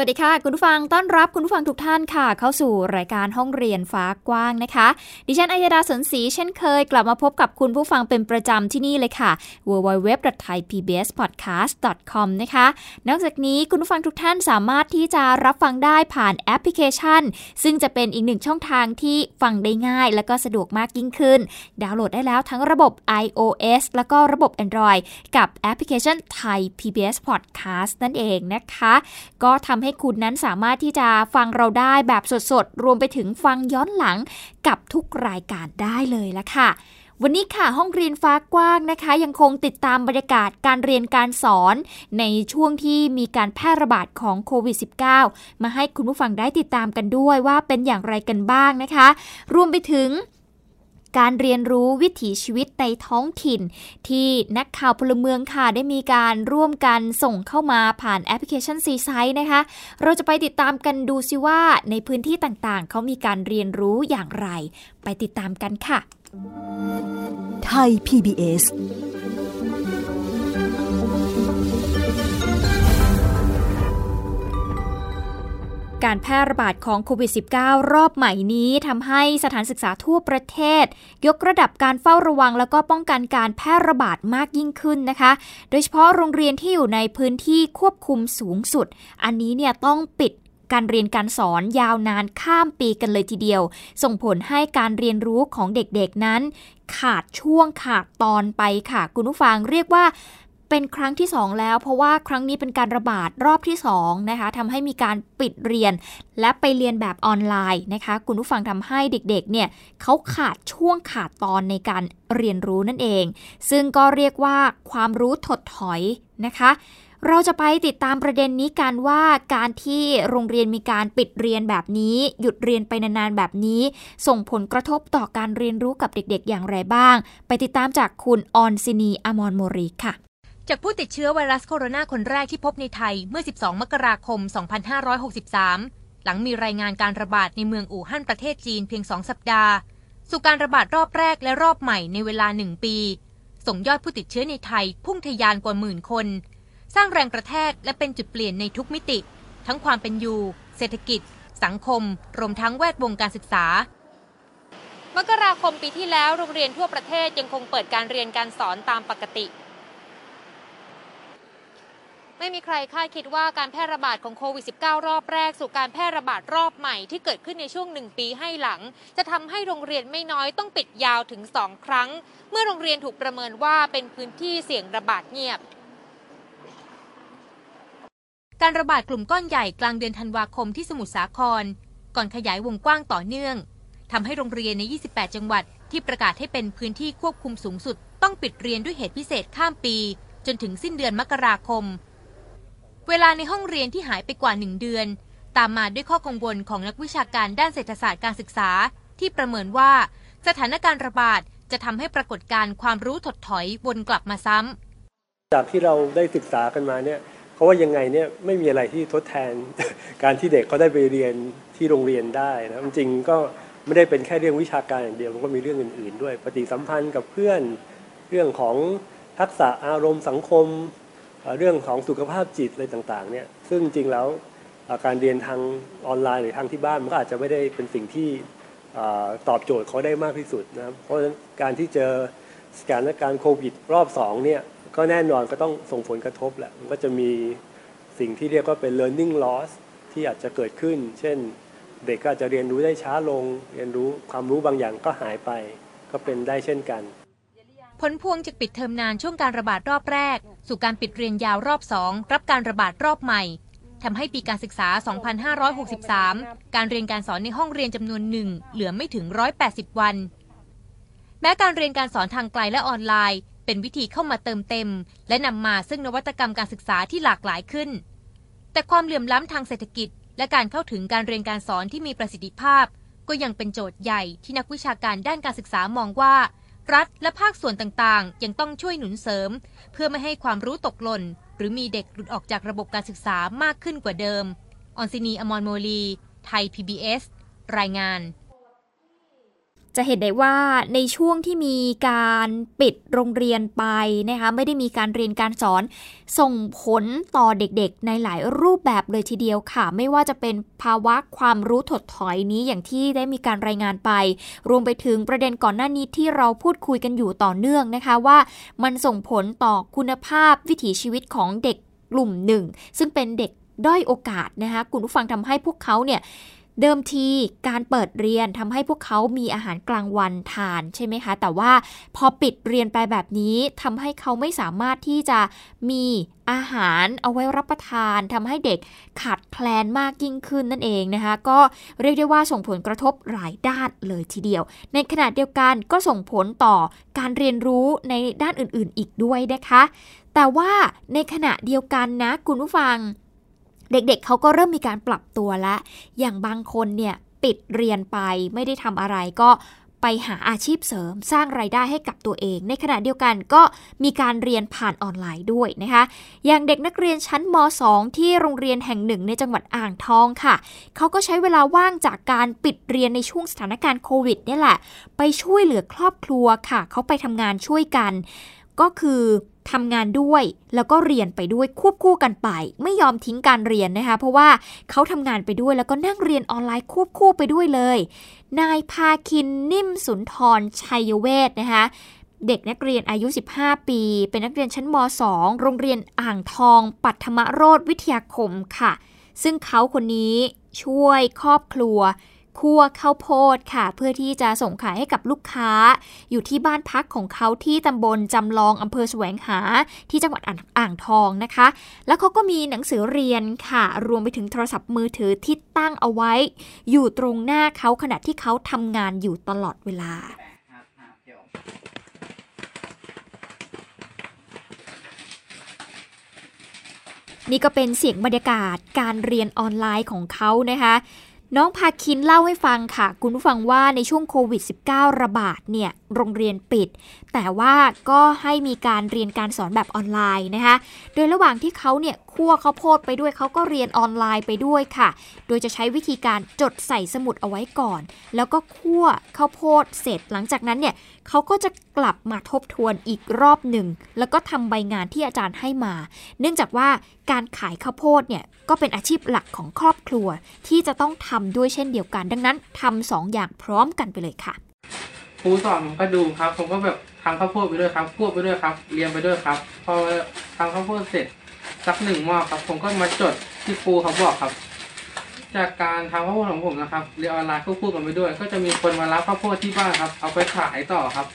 วัสดีค่ะ คุณผู้ฟังต้อนรับคุณผู้ฟังทุกท่านค่ะ เข้าสู่รายการห้องเรียนฟ้ากว้างนะคะ ดิฉันอัยดาสนศรีเช่นเคย กลับมาพบกับคุณผู้ฟังเป็นประจำที่นี่เลยค่ะ www.thaipbspodcast.com นะคะ นอกจากนี้คุณผู้ฟังทุกท่านสามารถที่จะรับฟังได้ผ่านแอปพลิเคชัน ซึ่งจะเป็นอีกหนึ่งช่องทางที่ฟังได้ง่าย และก็สะดวกมากยิ่งขึ้น ดาวน์โหลดได้แล้วทั้งระบบ iOS แล้วก็ระบบ Android กับแอปพลิเคชัน Thai PBS Podcast นั่นเองนะคะ ก็ทำให้คุณนั้นสามารถที่จะฟังเราได้แบบสดๆ รวมไปถึงฟังย้อนหลังกับทุกรายการได้เลยละค่ะ วันนี้ค่ะห้องเรียนฟ้ากว้างนะคะ ยังคงติดตามบรรยากาศการเรียนการสอนในช่วงที่มีการแพร่ระบาดของโควิด -19 มาให้คุณผู้ฟังได้ติดตามกันด้วยว่าเป็นอย่างไรกันบ้างนะคะ รวมไปถึง การเรียนรู้วิถีชีวิตในท้องถิ่น ที่นักข่าวพลเมืองค่ะได้มีการร่วมกันส่งเข้ามาผ่านแอปพลิเคชันซีไซต์นะคะ เราจะไปติดตามกันดูซิว่าในพื้นที่ต่างๆ เขามีการเรียนรู้อย่างไร ไปติดตามกันค่ะ ไทย PBS การแพร่ระบาดของโควิด -19 รอบใหม่นี้ทำให้สถานศึกษาทั่วประเทศ ยกระดับการเฝ้าระวัง แล้วก็ป้องกันการแพร่ระบาดมากยิ่งขึ้นนะคะ โดยเฉพาะโรงเรียนที่อยู่ในพื้นที่ควบคุมสูงสุด อันนี้เนี่ยต้องปิดการเรียนการสอนยาวนานข้ามปีกันเลยทีเดียว ส่งผลให้การเรียนรู้ของเด็กๆนั้น ขาดช่วงขาดตอนไปค่ะ คุณผู้ฟังเรียกว่า เป็นครั้งที่ 2 แล้ว เพราะว่าครั้งนี้เป็นการระบาดรอบที่2นะคะทำให้มีการปิดเรียน และไปเรียนแบบออนไลน์นะคะคุณผู้ฟังทำให้เด็กๆเนี่ยเขาขาดช่วงขาดตอนในการเรียนรู้นั่นเอง ซึ่งก็เรียกว่าความรู้ถดถอยนะคะเราจะไปติดตามประเด็นนี้กันว่าการที่โรงเรียนมีการปิดเรียนแบบนี้ หยุดเรียนไปนานๆแบบนี้ ส่งผลกระทบต่อการเรียนรู้กับเด็กๆ อย่างไรบ้าง ไปติดตามจากคุณออนซินีอมรโมรีค่ะ จากผู้ติดเชื้อไวรัสโคโรนาคนแรกที่พบในไทยเมื่อ 12 มกราคม 2563 หลังมีรายงานการระบาดในเมืองอู่ฮั่นประเทศจีนเพียง 2 สัปดาห์ สู่การระบาดรอบแรกและรอบใหม่ในเวลา 1 ปี ส่งยอดผู้ติดเชื้อในไทยพุ่งทะยานกว่าหมื่นคน สร้างแรงกระแทกและเป็นจุดเปลี่ยนในทุกมิติ ทั้งความเป็นอยู่ เศรษฐกิจ สังคม รวมทั้งแวดวงการศึกษามกราคมปีที่แล้วโรงเรียนทั่วประเทศยังคงเปิดการเรียนการสอนตามปกติ ไม่มีใครคาดคิดว่าการแพร่ระบาดของโควิด -19 รอบแรก สู่การแพร่ระบาดรอบใหม่ที่เกิดขึ้นในช่วงหนึ่งปีให้หลัง จะทำให้โรงเรียนไม่น้อยต้องปิดยาวถึงสองครั้ง เมื่อโรงเรียนถูกประเมินว่าเป็นพื้นที่เสี่ยงระบาดเงียบการระบาดกลุ่มก้อนใหญ่กลางเดือนธันวาคมที่สมุทรสาคร ก่อนขยายวงกว้างต่อเนื่องทำให้โรงเรียนใน 28 จังหวัด ที่ประกาศให้เป็นพื้นที่ควบคุมสูงสุด ต้องปิดเรียนด้วยเหตุพิเศษข้ามปี จนถึงสิ้นเดือนมกราคม เวลาในห้องเรียนที่หายไปกว่าหนึ่งเดือน ตามมาด้วยข้อกังวลของนักวิชาการด้านเศรษฐศาสตร์การศึกษา ที่ประเมินว่า สถานการณ์ระบาดจะทำให้ปรากฏการณ์ความรู้ถดถอยวนกลับมาซ้ำจากที่เราได้ศึกษากันมาเนี่ยเขาว่ายังไงเนี่ยไม่มีอะไรที่ทดแทนการที่เด็กเขาได้ไปเรียนที่โรงเรียนได้นะจริงก็ไม่ได้เป็นแค่เรื่องวิชาการอย่างเดียวมันก็มีเรื่องอื่น ๆ ด้วย ปฏิสัมพันธ์กับเพื่อนเรื่องของทักษะอารมณ์สังคม เรื่องของสุขภาพจิตอะไรต่างๆเนี่ยซึ่งจริงแล้วการเรียนทางออนไลน์หรือทางที่บ้านมันก็อาจจะไม่ได้เป็นสิ่งที่ตอบโจทย์เขาได้มากที่สุดนะเพราะฉะนั้นการที่เจอสถานการณ์โควิดรอบ2เนี่ยก็แน่นอนก็ต้องส่งผลกระทบแหละมันก็จะมีสิ่งที่เรียกว่าเป็น learning loss ที่อาจจะเกิดขึ้น เช่น เด็กก็อาจจะเรียนรู้ได้ช้าลง เรียนรู้ความรู้บางอย่างก็หายไป ก็เป็นได้เช่นกัน ผลพวงจากปิดเทอมนานช่วงการระบาดรอบแรก สู่การปิดเรียนยาวรอบสองรับการระบาดรอบใหม่ทำให้ปีการศึกษา 2563 การเรียนการสอนในห้องเรียนจำนวนหนึ่งเหลือไม่ถึง 180 วัน แม้การเรียนการสอนทางไกลและออนไลน์ เป็นวิธีเข้ามาเติมเต็ม และนำมาซึ่งนวัตกรรมการศึกษาที่หลากหลายขึ้น แต่ความเหลื่อมล้ำทางเศรษฐกิจ และการเข้าถึงการเรียนการสอนที่มีประสิทธิภาพ ก็ยังเป็นโจทย์ใหญ่ที่นักวิชาการด้านการศึกษามองว่า รัฐและภาคส่วนต่างๆ ยังต้องช่วยหนุนเสริม เพื่อไม่ให้ความรู้ตกหล่น หรือมีเด็กหลุดออกจากระบบการศึกษามากขึ้นกว่าเดิม ออนซินีอมรโมลี ไทย PBS รายงาน จะเห็นได้ว่าในช่วงที่มีการปิดโรงเรียนไปนะคะไม่ได้มีการเรียนการสอน ส่งผลต่อเด็กๆ ในหลายรูปแบบเลยทีเดียวค่ะ ไม่ว่าจะเป็นภาวะความรู้ถดถอยนี้อย่างที่ได้มีการรายงานไป รวมไปถึงประเด็นก่อนหน้านี้ที่เราพูดคุยกันอยู่ต่อเนื่องนะคะว่า มันส่งผลต่อคุณภาพวิถีชีวิตของเด็กกลุ่มหนึ่ง ซึ่งเป็นเด็กด้อยโอกาสนะคะคุณผู้ฟังทำให้พวกเขาเนี่ย เดิมทีการเปิดเรียนทำให้พวกเขามีอาหารกลางวันทานใช่ไหมคะ แต่ว่าพอปิดเรียนไปแบบนี้ทำให้เขาไม่สามารถที่จะมีอาหารเอาไว้รับประทานทำให้เด็กขาดแคลนมากยิ่งขึ้นนั่นเองนะคะ ก็เรียกได้ว่าส่งผลกระทบหลายด้านเลยทีเดียว ในขณะเดียวกันก็ส่งผลต่อการเรียนรู้ในด้านอื่นๆ อีกด้วยนะคะ แต่ว่าในขณะเดียวกันนะคุณผู้ฟัง เด็กๆเเขาก็เริ่มมีการปรับตัวแล้วอย่างบางคนเนี่ยปิดเรียนไปไม่ได้ทำอะไรก็ไปหาอาชีพเสริมสร้างไรายได้ให้กับตัวเอง ในขณะเดียวกันก็มีการเรียนผ่านออนไลน์ด้วยนะคะ อย่างเด็กนักเรียนชั้นม .2 ที่โรงเรียนแห่งหนึ่งในจังหวัดอ่างทองค่ะ เขาก็ใช้เวลาว่างจากการปิดเรียนในช่วงสถานการณ์โควิดนี่แหละ ไปช่วยเหลือครอบครัวค่ะ เขาไปทำงานช่วยกัน ก็คือทำงานด้วยแล้วก็เรียนไปด้วยควบคู่กันไป ไม่ยอมทิ้งการเรียนนะคะ เพราะว่าเขาทำงานไปด้วยแล้วก็นั่งเรียนออนไลน์ควบคู่ไปด้วยเลย นายพาคินนิ่มสุนทรชัยเวทนะคะเด็กนักเรียนอายุ 15 ปี เป็นนักเรียนชั้นม .2 โรงเรียนอ่างทอง ปัทมโรธวิทยาคมค่ะ ซึ่งเขาคนนี้ช่วยครอบครัว คั่วข้าวโพดค่ะ เพื่อที่จะส่งขายให้กับลูกค้า อยู่ที่บ้านพักของเขาที่ตำบลจำลองอำเภอแสวงหาที่จังหวัดอ่างทองนะคะ แล้วเขาก็มีหนังสือเรียนค่ะ รวมไปถึงโทรศัพท์มือถือที่ตั้งเอาไว้ อยู่ตรงหน้าเขาขณะที่เขาทำงานอยู่ตลอดเวลานี่ก็เป็นเสียงบรรยากาศการเรียนออนไลน์ของเขานะคะ น้องพาคินเล่าให้ฟังค่ะ คุณผู้ฟังว่าในช่วงโควิด -19 ระบาดเนี่ย โรงเรียนปิด แต่ว่าก็ให้มีการเรียนการสอนแบบออนไลน์นะคะโดยระหว่างที่เขาเนี่ยคั่วข้าวโพดไปด้วยเขาก็เรียนออนไลน์ไปด้วยค่ะ โดยจะใช้วิธีการจดใส่สมุดเอาไว้ก่อน แล้วก็คั่วข้าวโพดเสร็จ หลังจากนั้นเนี่ยเขาก็จะกลับมาทบทวนอีกรอบหนึ่ง แล้วก็ทำใบงานที่อาจารย์ให้มา เนื่องจากว่าการขายข้าวโพดเนี่ยก็เป็นอาชีพหลักของครอบครัวที่จะต้องทำด้วยเช่นเดียวกัน ดังนั้นทำสองอย่างพร้อมกันไปเลยค่ะ ครูสอนผมก็ดูครับ ผมก็แบบทำข้าวโพดไปด้วยครับควบไปด้วยครับ เรียนไปด้วยครับ พอทำข้าวโพดเสร็จสักหนึ่งหม้อครับ ผมก็มาจดที่ครูเขาบอกครับ จากการทำข้าวโพดของผมนะครับเรียนออนไลน์ควบคู่กันไปด้วย ก็จะมีคนมารับข้าวโพดที่บ้านครับ เอาไปขายต่อครับ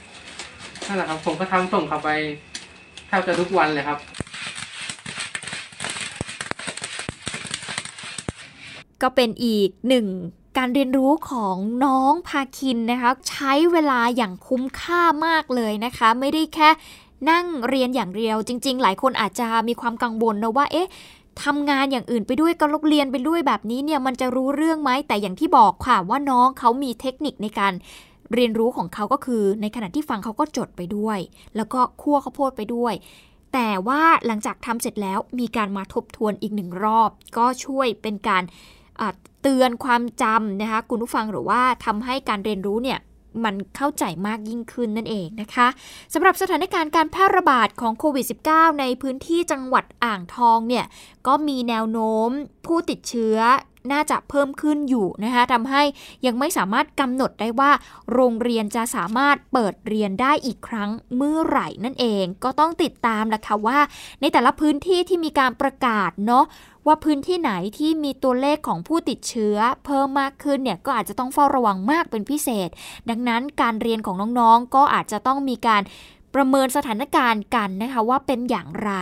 นั่นแหละครับ ผมก็ทำส่งเขาไปแทบจะทุกวันเลยครับก็เป็นอีกหนึ่ง การเรียนรู้ของน้องพาคินนะคะ ใช้เวลาอย่างคุ้มค่ามากเลยนะคะ ไม่ได้แค่นั่งเรียนอย่างเดียว จริง ๆ หลายคนอาจจะมีความกังวลนะว่าเอ๊ะทำงานอย่างอื่นไปด้วยก็ลกเรียนไปด้วยแบบนี้เนี่ยมันจะรู้เรื่องไหมแต่อย่างที่บอกค่ะว่าน้องเขามีเทคนิคในการเรียนรู้ของเขาก็คือ ในขณะที่ฟังเขาก็จดไปด้วย แล้วก็คั่วข้าวโพดไปด้วย แต่ว่าหลังจากทำเสร็จแล้วมีการมาทบทวนอีกหนึ่งรอบ ก็ช่วยเป็นการ เตือนความจำนะคะคุณผู้ฟังหรือว่าทำให้การเรียนรู้เนี่ยมันเข้าใจมากยิ่งขึ้นนั่นเองนะคะสำหรับสถานการณ์การแพร่ระบาดของโควิด -19 ในพื้นที่จังหวัดอ่างทองเนี่ยก็มีแนวโน้มผู้ติดเชื้อ น่าจะเพิ่มขึ้นอยู่นะคะทำให้ยังไม่สามารถกำหนดได้ว่า โรงเรียนจะสามารถเปิดเรียนได้อีกครั้งเมื่อไหร่นั่นเอง ก็ต้องติดตามแหละค่ะว่า ในแต่ละพื้นที่ที่มีการประกาศเนาะว่าพื้นที่ไหนที่มีตัวเลขของผู้ติดเชื้อ เพิ่มมากขึ้นเนี่ยก็อาจจะต้องเฝ้าระวังมากเป็นพิเศษ ดังนั้นการเรียนของน้องๆ ก็อาจจะต้องมีการประเมินสถานการณ์กันนะคะว่าเป็นอย่างไร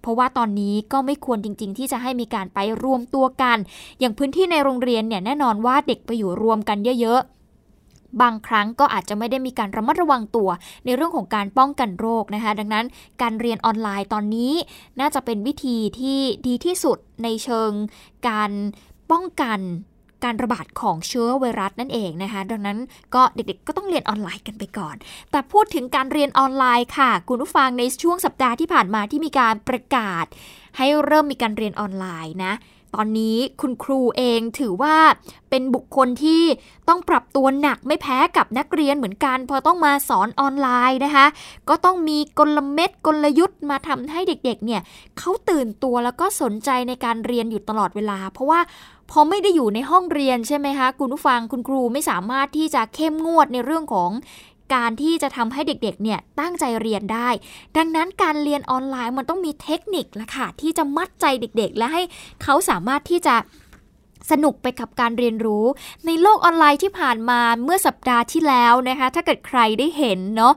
เพราะว่าตอนนี้ก็ไม่ควรจริง ๆ ที่จะให้มีการไปรวมตัวกัน อย่างพื้นที่ในโรงเรียนเนี่ยแน่นอนว่าเด็กไปอยู่รวมกันเยอะๆบางครั้งก็อาจจะไม่ได้มีการระมัดระวังตัว ในเรื่องของการป้องกันโรคนะคะ ดังนั้นการเรียนออนไลน์ตอนนี้ น่าจะเป็นวิธีที่ดีที่สุดในเชิงการป้องกัน การระบาดของเชื้อไวรัสนั่นเองนะคะ ดังนั้นก็เด็กๆก็ต้องเรียนออนไลน์กันไปก่อน แต่พูดถึงการเรียนออนไลน์ค่ะ คุณผู้ฟังในช่วงสัปดาห์ที่ผ่านมาที่มีการประกาศ ให้เริ่มมีการเรียนออนไลน์นะ ตอนนี้คุณครูเองถือว่าเป็นบุคคลที่ต้องปรับตัวหนักไม่แพ้กับนักเรียนเหมือนกัน พอต้องมาสอนออนไลน์นะคะ ก็ต้องมีกลเม็ดกลยุทธ์มาทำให้เด็กๆเนี่ยเขาตื่นตัวแล้วก็สนใจในการเรียนอยู่ตลอดเวลา เพราะว่าพอไม่ได้อยู่ในห้องเรียนใช่ไหมคะ คุณผู้ฟังคุณครูไม่สามารถที่จะเข้มงวดในเรื่องของ การที่จะทำให้เด็กๆ เนี่ยตั้งใจเรียนได้ ดังนั้นการเรียนออนไลน์มันต้องมีเทคนิคละค่ะที่จะมัดใจเด็กๆ และให้เขาสามารถที่จะสนุกไปกับการเรียนรู้ ในโลกออนไลน์ที่ผ่านมาเมื่อสัปดาห์ที่แล้วนะคะ ถ้าเกิดใครได้เห็นเนาะ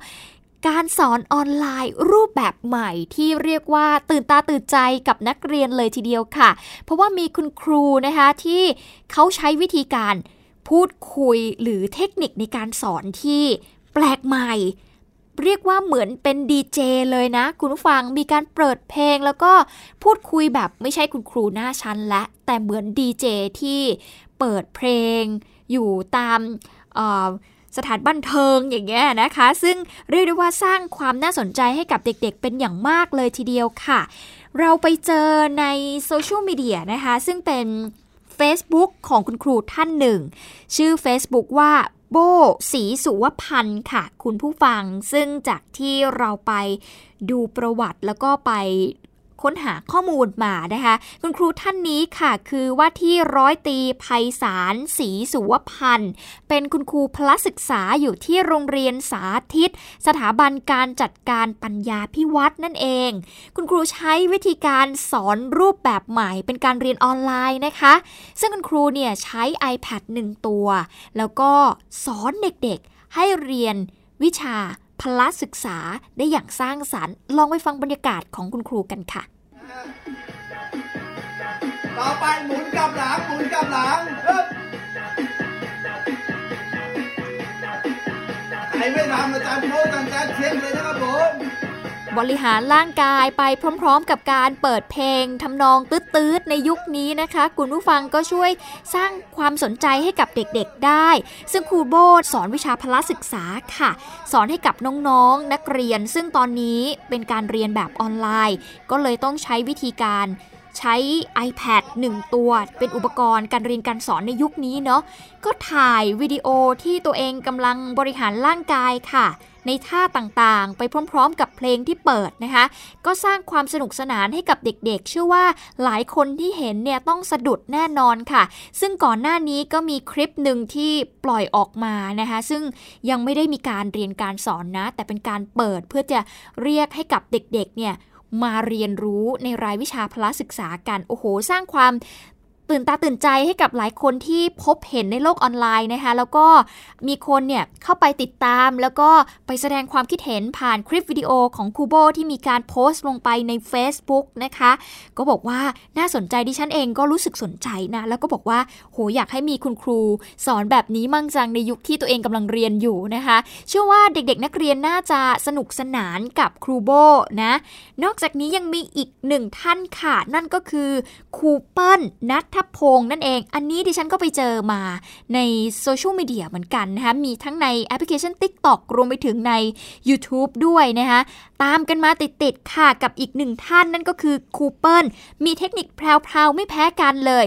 การสอนออนไลน์รูปแบบใหม่ที่เรียกว่าตื่นตาตื่นใจกับนักเรียนเลยทีเดียวค่ะ เพราะว่ามีคุณครูนะคะที่เขาใช้วิธีการพูดคุยหรือเทคนิคในการสอนที่ แปลกใหม่ เรียกว่าเหมือนเป็นดีเจเลยนะ คุณผู้ฟังมีการเปิดเพลงแล้วก็พูดคุยแบบไม่ใช่คุณครูหน้าชั้นละแต่เหมือนดีเจที่เปิดเพลงอยู่ตามสถานบันเทิงอย่างเงี้ยนะคะ ซึ่งเรียกได้ว่าสร้างความน่าสนใจให้กับเด็กๆ เป็นอย่างมากเลยทีเดียวค่ะ เราไปเจอในโซเชียลมีเดียนะคะ ซึ่งเป็น Facebook ของคุณครูท่านหนึ่ง ชื่อ Facebook ว่า โบสีสุวพันธ์ค่ะ คุณผู้ฟังซึ่งจากที่เราไปดูประวัติแล้วก็ไป ค้นหาข้อมูลมานะคะ คุณครูท่านนี้ค่ะคือว่าที่ร้อยตีภัยสารศรีสุวพันธ์เป็นคุณครูพละศึกษาอยู่ที่โรงเรียนสาธิต สถาบันการจัดการปัญญาพิวัตรนั่นเอง คุณครูใช้วิธีการสอนรูปแบบใหม่ เป็นการเรียนออนไลน์นะคะ ซึ่งคุณครูเนี่ยใช้ iPad 1 ตัว แล้วก็สอนเด็กๆให้เรียนวิชา พละศึกษาได้อย่างสร้างสารรค์ ลองไปฟังบรรยากาศของคุณครูกันค่ะ ต่อไปหมุนกลับหลังหมุนกลับหลังเฮ้ยใครไม่ทำอาจารย์โพสอาจารย์เช็คเลยนะครับผม บริหารร่างกายไปพร้อม ๆ กับการเปิดเพลงทำนองตืดๆ ในยุคนี้นะคะ คุณผู้ฟังก็ช่วยสร้างความสนใจให้กับเด็กๆได้ ซึ่งครูโบสอนวิชาพละศึกษาค่ะ สอนให้กับน้องๆนักเรียน ซึ่งตอนนี้เป็นการเรียนแบบออนไลน์ ก็เลยต้องใช้วิธีการใช้ iPad 1 ตัว เป็นอุปกรณ์การเรียนการสอนในยุคนี้เนาะก็ถ่ายวิดีโอที่ตัวเองกำลังบริหารร่างกายค่ะ ในท่าต่างๆ ไปพร้อม ๆ กับเพลงที่เปิดนะคะ ก็สร้างความสนุกสนานให้กับเด็กๆ เชื่อว่าหลายคนที่เห็นเนี่ยต้องสะดุดแน่นอนค่ะ ซึ่งก่อนหน้านี้ก็มีคลิปหนึ่งที่ปล่อยออกมานะคะ ซึ่งยังไม่ได้มีการเรียนการสอนนะ แต่เป็นการเปิดเพื่อจะเรียกให้กับเด็กๆเนี่ยมาเรียนรู้ในรายวิชาพละศึกษากัน โอ้โห สร้างความ ตื่นตาตื่นใจให้กับหลายคนที่พบเห็นในโลกออนไลน์นะคะ แล้วก็มีคนเนี่ยเข้าไปติดตาม แล้วก็ไปแสดงความคิดเห็นผ่านคลิปวิดีโอของคูโบที่มีการโพสต์ลงไปใน Facebook นะคะ ก็บอกว่าน่าสนใจดิฉันเองก็รู้สึกสนใจนะ แล้วก็บอกว่าโหอยากให้มีคุณครู สอนแบบนี้มั่งจังในยุคที่ตัวเองกำลังเรียนอยู่นะคะ เชื่อว่าเด็กๆ นักเรียนน่าจะสนุกสนานกับครูโบนะ นอกจากนี้ยังมีอีกหนึ่งท่านค่ะนั่นก็คือครูเปิ้ลนัทพงศ์นั่นเอง อันนี้ดิฉันก็ไปเจอมาในโซเชียลมีเดียเหมือนกันนะคะมีทั้งในแอปพลิเคชัน TikTok รวมไปถึงใน YouTube ด้วยนะคะตามกันมาติดๆค่ะกับอีกหนึ่งท่านนั่นก็คือคูเปิลมีเทคนิคแพรวๆไม่แพ้กันเลย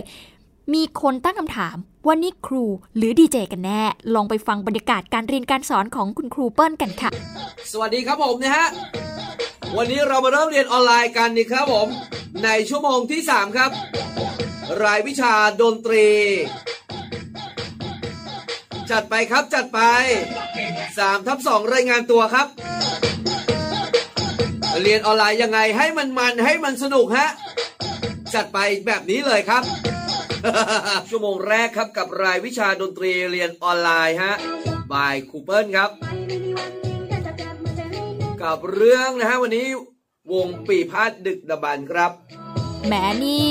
มีคนตั้งคำถามว่านี่ครูหรือดีเจกันแน่ ลองไปฟังบรรยากาศการเรียนการสอนของคุณครูเปิ้ลกันค่ะ สวัสดีครับผมนะฮะ วันนี้เรามาเริ่มเรียนออนไลน์กันนี่ครับผม ในชั่วโมงที่ 3 ครับ รายวิชาดนตรี จัดไปครับจัดไป3ทับ2รายงานตัวครับ เรียนออนไลน์ยังไงให้มันมันให้มันสนุกฮะ จัดไปแบบนี้เลยครับ ชั่วโมงแรกครับกับรายวิชาดนตรีเรียนออนไลน์ฮะby ครูเปิลครับ กับเรื่องนะฮะวันนี้วงปี่พาทย์ดึกดำบรรพ์ครับ แหมนี่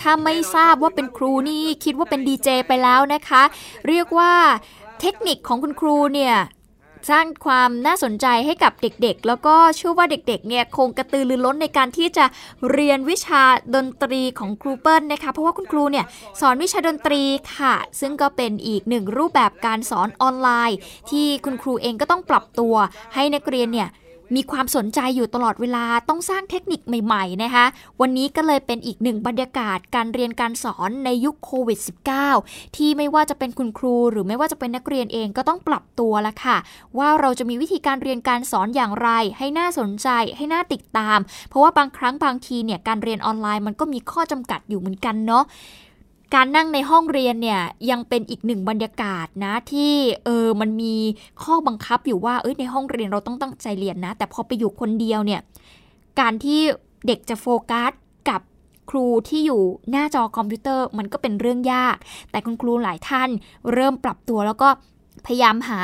ถ้าไม่ทราบว่าเป็นครูนี่คิดว่าเป็นดีเจไปแล้วนะคะ เรียกว่าเทคนิคของคุณครูเนี่ยสร้างความน่าสนใจให้กับเด็กๆ แล้วก็เชื่อว่าเด็กๆ เนี่ยคงกระตือรือร้นในการที่จะเรียนวิชาดนตรีของครูเปิลนะคะ เพราะว่าคุณครูเนี่ยสอนวิชาดนตรีค่ะ ซึ่งก็เป็นอีกหนึ่งรูปแบบการสอนออนไลน์ ที่คุณครูเองก็ต้องปรับตัวให้นักเรียนเนี่ย มีความสนใจอยู่ตลอดเวลาต้องสร้างเทคนิคใหม่ๆนะคะ วันนี้ก็เลยเป็นอีกหนึ่งบรรยากาศการเรียนการสอนในยุคโควิด -19 ที่ไม่ว่าจะเป็นคุณครู หรือไม่ว่าจะเป็นนักเรียนเองก็ต้องปรับตัวละค่ะ ว่าเราจะมีวิธีการเรียนการสอนอย่างไร ให้น่าสนใจให้น่าติดตาม เพราะว่าบางครั้งบางทีเนี่ยการเรียนออนไลน์มันก็มีข้อจำกัดอยู่เหมือนกันเนาะ การนั่งในห้องเรียนเนี่ยยังเป็นอีกหนึ่งบรรยากาศนะที่เออมันมีข้อบังคับอยู่ว่าเอ้ยในห้องเรียนเราต้องตั้งใจเรียนนะ แต่พอไปอยู่คนเดียวเนี่ยการที่เด็กจะโฟกัสกับครูที่อยู่หน้าจอคอมพิวเตอร์มันก็เป็นเรื่องยาก แต่คุณครูหลายท่านเริ่มปรับตัวแล้วก็พยายามหา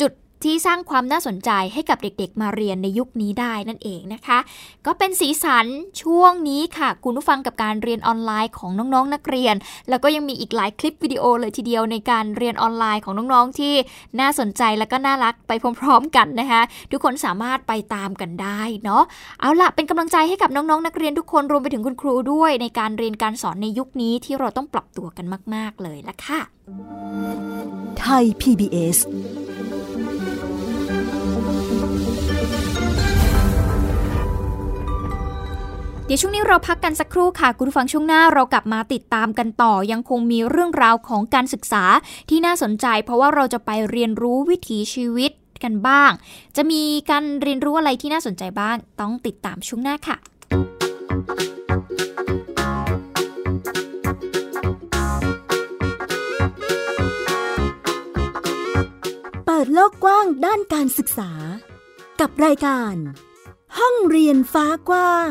จุด ที่สร้างความน่าสนใจให้กับเด็กๆ มาเรียนในยุคนี้ได้นั่นเองนะคะ ก็เป็นสีสันช่วงนี้ค่ะ คุณผู้ฟังกับการเรียนออนไลน์ของน้องๆนักเรียน แล้วก็ยังมีอีกหลายคลิปวิดีโอเลยทีเดียวในการเรียนออนไลน์ของน้องๆที่น่าสนใจและก็น่ารักไปพร้อมๆ กันนะคะ ทุกคนสามารถไปตามกันได้เนาะเอาละเป็นกำลังใจให้กับน้องๆ นักเรียนทุกคนรวมไปถึงคุณครูด้วยในการเรียนการสอนในยุคนี้ที่เราต้องปรับตัวกันมาก ๆเลยละค่ะไทย PBS ดี๋ยวช่วงนี้เราพักกันสักครู่ค่ะ คุณผู้ฟังช่วงหน้าเรากลับมาติดตามกันต่อ ยังคงมีเรื่องราวของการศึกษาที่น่าสนใจ เพราะว่าเราจะไปเรียนรู้วิถีชีวิตกันบ้าง จะมีการเรียนรู้อะไรที่น่าสนใจบ้าง ต้องติดตามช่วงหน้าค่ะเปิดโลกกว้างด้านการศึกษา กับรายการ ห้องเรียนฟ้ากว้าง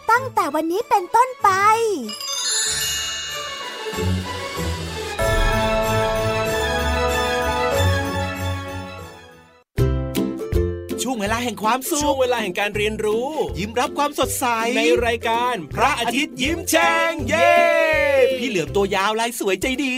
ตั้งแต่วันนี้เป็นต้นไป ช่วงเวลาแห่งความสุข ช่วงเวลาแห่งการเรียนรู้ ยิ้มรับความสดใส ในรายการพระอาทิตย์ยิ้มแฉ่งเย้ พี่เหลือมตัวยาวลายสวยใจดี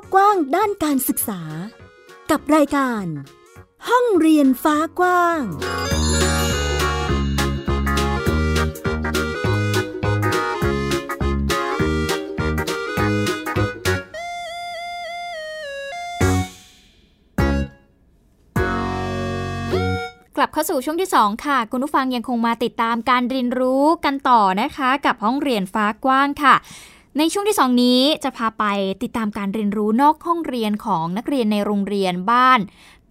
กกว้างด้านการศึกษา กับรายการ ห้องเรียนฟ้ากว้าง กลับเข้าสู่ช่วงที่ 2 ค่ะ คุณผู้ฟังยังคงมาติดตามการเรียนรู้กันต่อนะคะ กับห้องเรียนฟ้ากว้างค่ะ ในช่วงที่ 2 นี้จะพาไปติดตามการเรียนรู้นอกห้องเรียนของนักเรียนในโรงเรียนบ้าน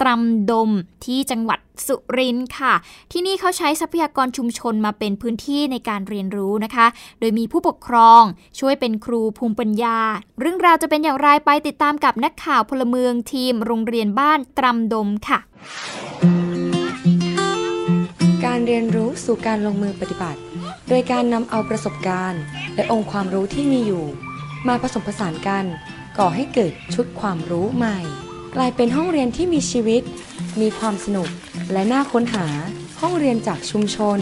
ตรำดมที่จังหวัดสุรินทร์ค่ะ ที่นี่เขาใช้ทรัพยากรชุมชนมาเป็นพื้นที่ในการเรียนรู้นะคะ โดยมีผู้ปกครองช่วยเป็นครูภูมิปัญญา เรื่องราวจะเป็นอย่างไรไปติดตามกับนักข่าวพลเมืองทีมโรงเรียนบ้านตรำดมค่ะ การเรียนรู้สู่การลงมือปฏิบัติ โดยการนำเอาประสบการณ์ และองค์ความรู้ที่มีอยู่ มาผสมผสานกัน ก่อให้เกิดชุดความรู้ใหม่ กลายเป็นห้องเรียนที่มีชีวิต มีความสนุกและน่าค้นหาห้องเรียนจากชุมชน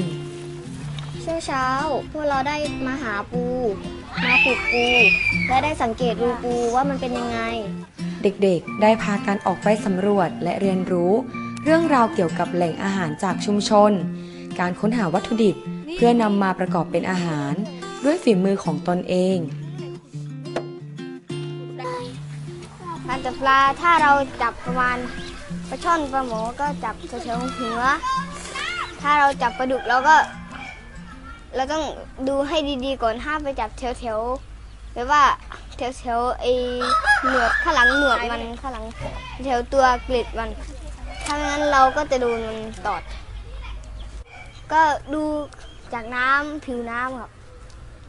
ช่วงเช้าพวกเราได้มาหาปู มาปลูกปู และได้สังเกตดูปูว่ามันเป็นยังไง เด็กๆ ได้พากันออกไปสำรวจและเรียนรู้ เรื่องราวเกี่ยวกับแหล่งอาหารจากชุมชน การค้นหาวัตถุดิบเพื่อนำมาประกอบเป็นอาหาร ด้วยฝีมือของตนเองการจับปลาถ้าเราจับประมาณปลาช่อนปลาหมอก็จับแถวๆหัวถ้าเราจับปลาดุกเราก็เราต้องดูให้ดีๆก่อนห้ามไปจับแถวๆแบบว่าแถวๆไอเหนวดข้างหลังเหนวดมันข้างหลังแถวตัวกลิดมัน ถ้าไม่งั้นเราก็จะโดนมันตอด ก็ดูจากน้ำผิวน้ำครับ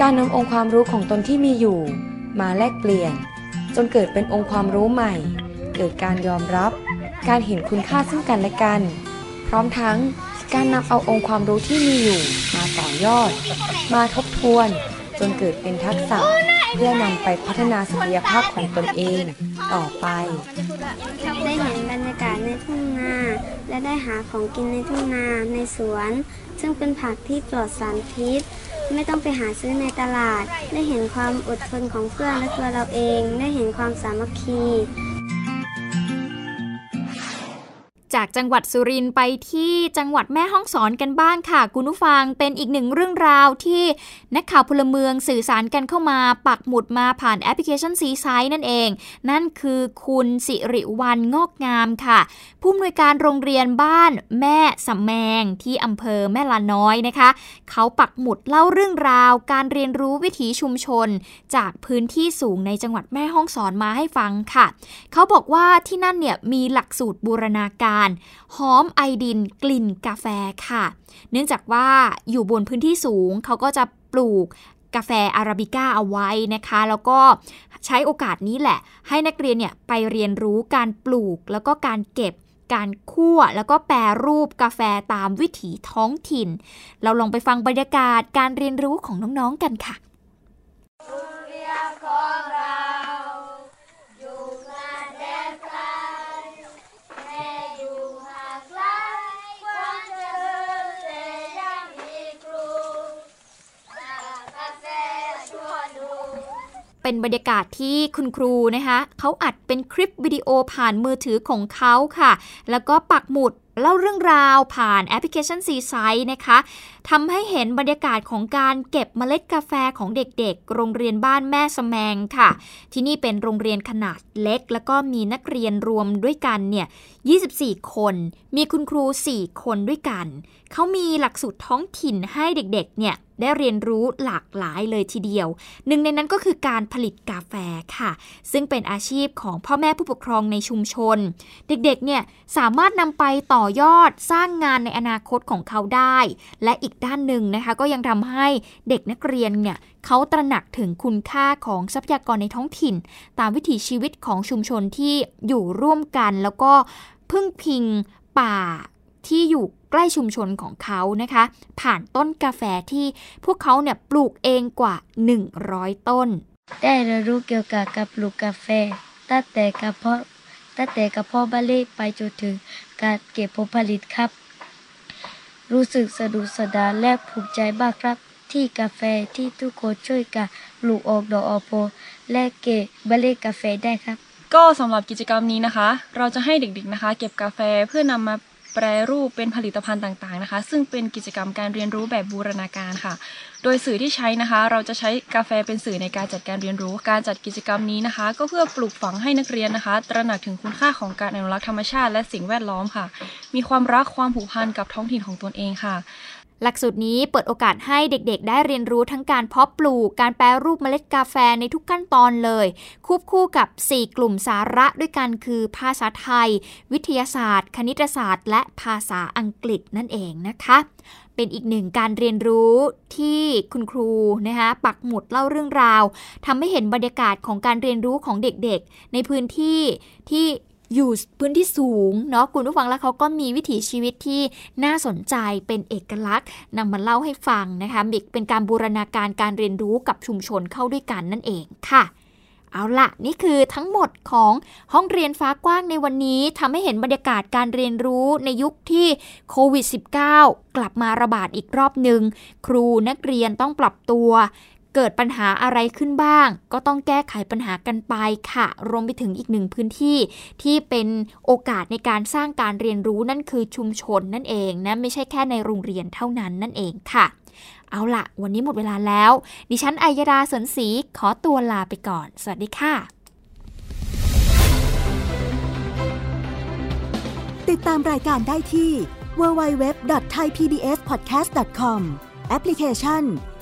การนำองค์ความรู้ของตนที่มีอยู่ มาแลกเปลี่ยน จนเกิดเป็นองค์ความรู้ใหม่ เกิดการยอมรับ การเห็นคุณค่าซึ่งกันและกัน พร้อมทั้งการนำเอาองค์ความรู้ที่มีอยู่ มาต่อยอด มาทบทวน จนเกิดเป็นทักษะเพื่อนำไปพัฒนาศักยภาพของตนเองต่อไปได้เห็นบรรยากาศในทุ่งนา และได้หาของกินในทุ่งนาในสวน ซึ่งเป็นผักที่ปลอดสารพิษ ไม่ต้องไปหาซื้อในตลาด ได้เห็นความอดทนของเพื่อนและตัวเราเอง ได้เห็นความสามัคคี จากจังหวัดสุรินทร์ไปที่จังหวัดแม่ฮ่องสอนกันบ้างค่ะ คุณผู้ฟังเป็นอีกหนึ่งเรื่องราวที่นักข่าวพลเมืองสื่อสารกันเข้ามา ปักหมุดมาผ่านแอปพลิเคชันซีไซน์นั่นเอง นั่นคือคุณสิริวันงอกงามค่ะ ผู้อำนวยการโรงเรียนบ้านแม่สำแมงที่อำเภอแม่ลาน้อยนะคะ เขาปักหมุดเล่าเรื่องราว การเรียนรู้วิถีชุมชน จากพื้นที่สูงในจังหวัดแม่ฮ่องสอนมาให้ฟังค่ะ เขาบอกว่าที่นั่นเนี่ยมีหลักสูตรบูรณาการหอมไอดินกลิ่นกาแฟค่ะ เนื่องจากว่าอยู่บนพื้นที่สูงเขาก็จะปลูกกาแฟอาราบิก้าเอาไว้นะคะ แล้วก็ใช้โอกาสนี้แหละ ให้นักเรียนเนี่ยไปเรียนรู้การปลูกแล้วก็การเก็บการคั่วแล้วก็แปรรูปกาแฟตามวิถีท้องถิ่น เราลองไปฟังบรรยากาศการเรียนรู้ของน้องๆกันค่ะของเราอยู่งานแดนไกลแม่อยู่ห่างไกลความเจริญแต่ยังมีครูกาแฟชั่วดู เป็นบรรยากาศที่คุณครูนะคะเขาอัดเป็นคลิปวิดีโอผ่านมือถือของเขาค่ะ แล้วก็ปักหมุด เล่าเรื่องราวผ่านแอปพลิเคชันซีไซต์นะคะทำให้เห็นบรรยากาศของการเก็บเมล็ดกาแฟของเด็กๆ โรงเรียนบ้านแม่สแมงค่ะ ที่นี่เป็นโรงเรียนขนาดเล็ก แล้วก็มีนักเรียนรวมด้วยกันเนี่ย 24 คน มีคุณครู 4 คนด้วยกัน เขามีหลักสูตรท้องถิ่นให้เด็กๆ เนี่ยได้เรียนรู้หลากหลายเลยทีเดียว หนึ่งในนั้นก็คือการผลิตกาแฟค่ะ ซึ่งเป็นอาชีพของพ่อแม่ผู้ปกครองในชุมชน เด็กๆ เนี่ยสามารถนำไปต่อยอดสร้างงานในอนาคตของเขาได้ และอีกด้านหนึ่งนะคะ ก็ยังทำให้เด็กนักเรียนเนี่ยเขาตระหนักถึงคุณค่าของทรัพยากรในท้องถิ่น ตามวิถีชีวิตของชุมชนที่อยู่ร่วมกัน แล้วก็พึ่งพิงป่าที่อยู่ใกล้ชุมชนของเขานะคะ ผ่านต้นกาแฟที่พวกเขาเนี่ยปลูกเองกว่า 100 ต้น ได้เรียนรู้เกี่ยวกับการปลูกกาแฟตั้งแต่กระเพาะ ตั้งแต่กระเพาะบาเล่ไปจนถึงการเก็บผลผลิตครับ รู้สึกสะดุดสดาและภูมิใจมากครับ ที่กาแฟที่ทุกคนช่วยกันปลูกออกดอกออกผลและเก็บเล่กาแฟได้ครับ ก็สำหรับกิจกรรมนี้นะคะ เราจะให้เด็กๆนะคะ เก็บกาแฟเพื่อนำมา แปรรูปเป็นผลิตภัณฑ์ต่างๆนะคะ ซึ่งเป็นกิจกรรมการเรียนรู้แบบบูรณาการค่ะ โดยสื่อที่ใช้นะคะ เราจะใช้กาแฟเป็นสื่อในการจัดการเรียนรู้ การจัดกิจกรรมนี้นะคะ ก็เพื่อปลูกฝังให้นักเรียนนะคะ ตระหนักถึงคุณค่าของการอนุรักษ์ธรรมชาติและสิ่งแวดล้อมค่ะ มีความรักความผูกพันกับท้องถิ่นของตนเองค่ะ หลักสูตรนี้เปิดโอกาสให้เด็กๆ ได้เรียนรู้ทั้งการเพาะปลูก การแปรรูปเมล็ดกาแฟในทุกขั้นตอนเลย ควบคู่กับ 4 กลุ่มสาระด้วยกันคือ ภาษาไทย วิทยาศาสตร์ คณิตศาสตร์ และภาษาอังกฤษนั่นเองนะคะ เป็นอีกหนึ่งการเรียนรู้ที่คุณครูนะคะปักหมุดเล่าเรื่องราวทำให้เห็นบรรยากาศของการเรียนรู้ของเด็กๆ ในพื้นที่ที่ อยู่พื้นที่สูงเนาะคุณผู้ฟังแล้วเขาก็มีวิถีชีวิตที่น่าสนใจเป็นเอกลักษณ์นำมาเล่าให้ฟังนะคะเป็นการบูรณาการการเรียนรู้กับชุมชนเข้าด้วยกันนั่นเองค่ะเอาละนี่คือทั้งหมดของห้องเรียนฟ้ากว้างในวันนี้ทำให้เห็นบรรยากาศการเรียนรู้ในยุคที่โควิด -19 กลับมาระบาดอีกรอบหนึ่ง ครูนักเรียนต้องปรับตัว เกิดปัญหาอะไรขึ้นบ้าง ก็ต้องแก้ไขปัญหากันไปค่ะ รวมไปถึงอีกหนึ่งพื้นที่ที่เป็นโอกาสในการสร้างการเรียนรู้นั่นคือชุมชนนั่นเองนะไม่ใช่แค่ในโรงเรียนเท่านั้นนั่นเองค่ะ เอาละวันนี้หมดเวลาแล้ว ดิฉันอัยดาสนศรีขอตัวลาไปก่อน สวัสดีค่ะ ติดตามรายการได้ที่ www.thaipbspodcast.com แอปพลิเคชัน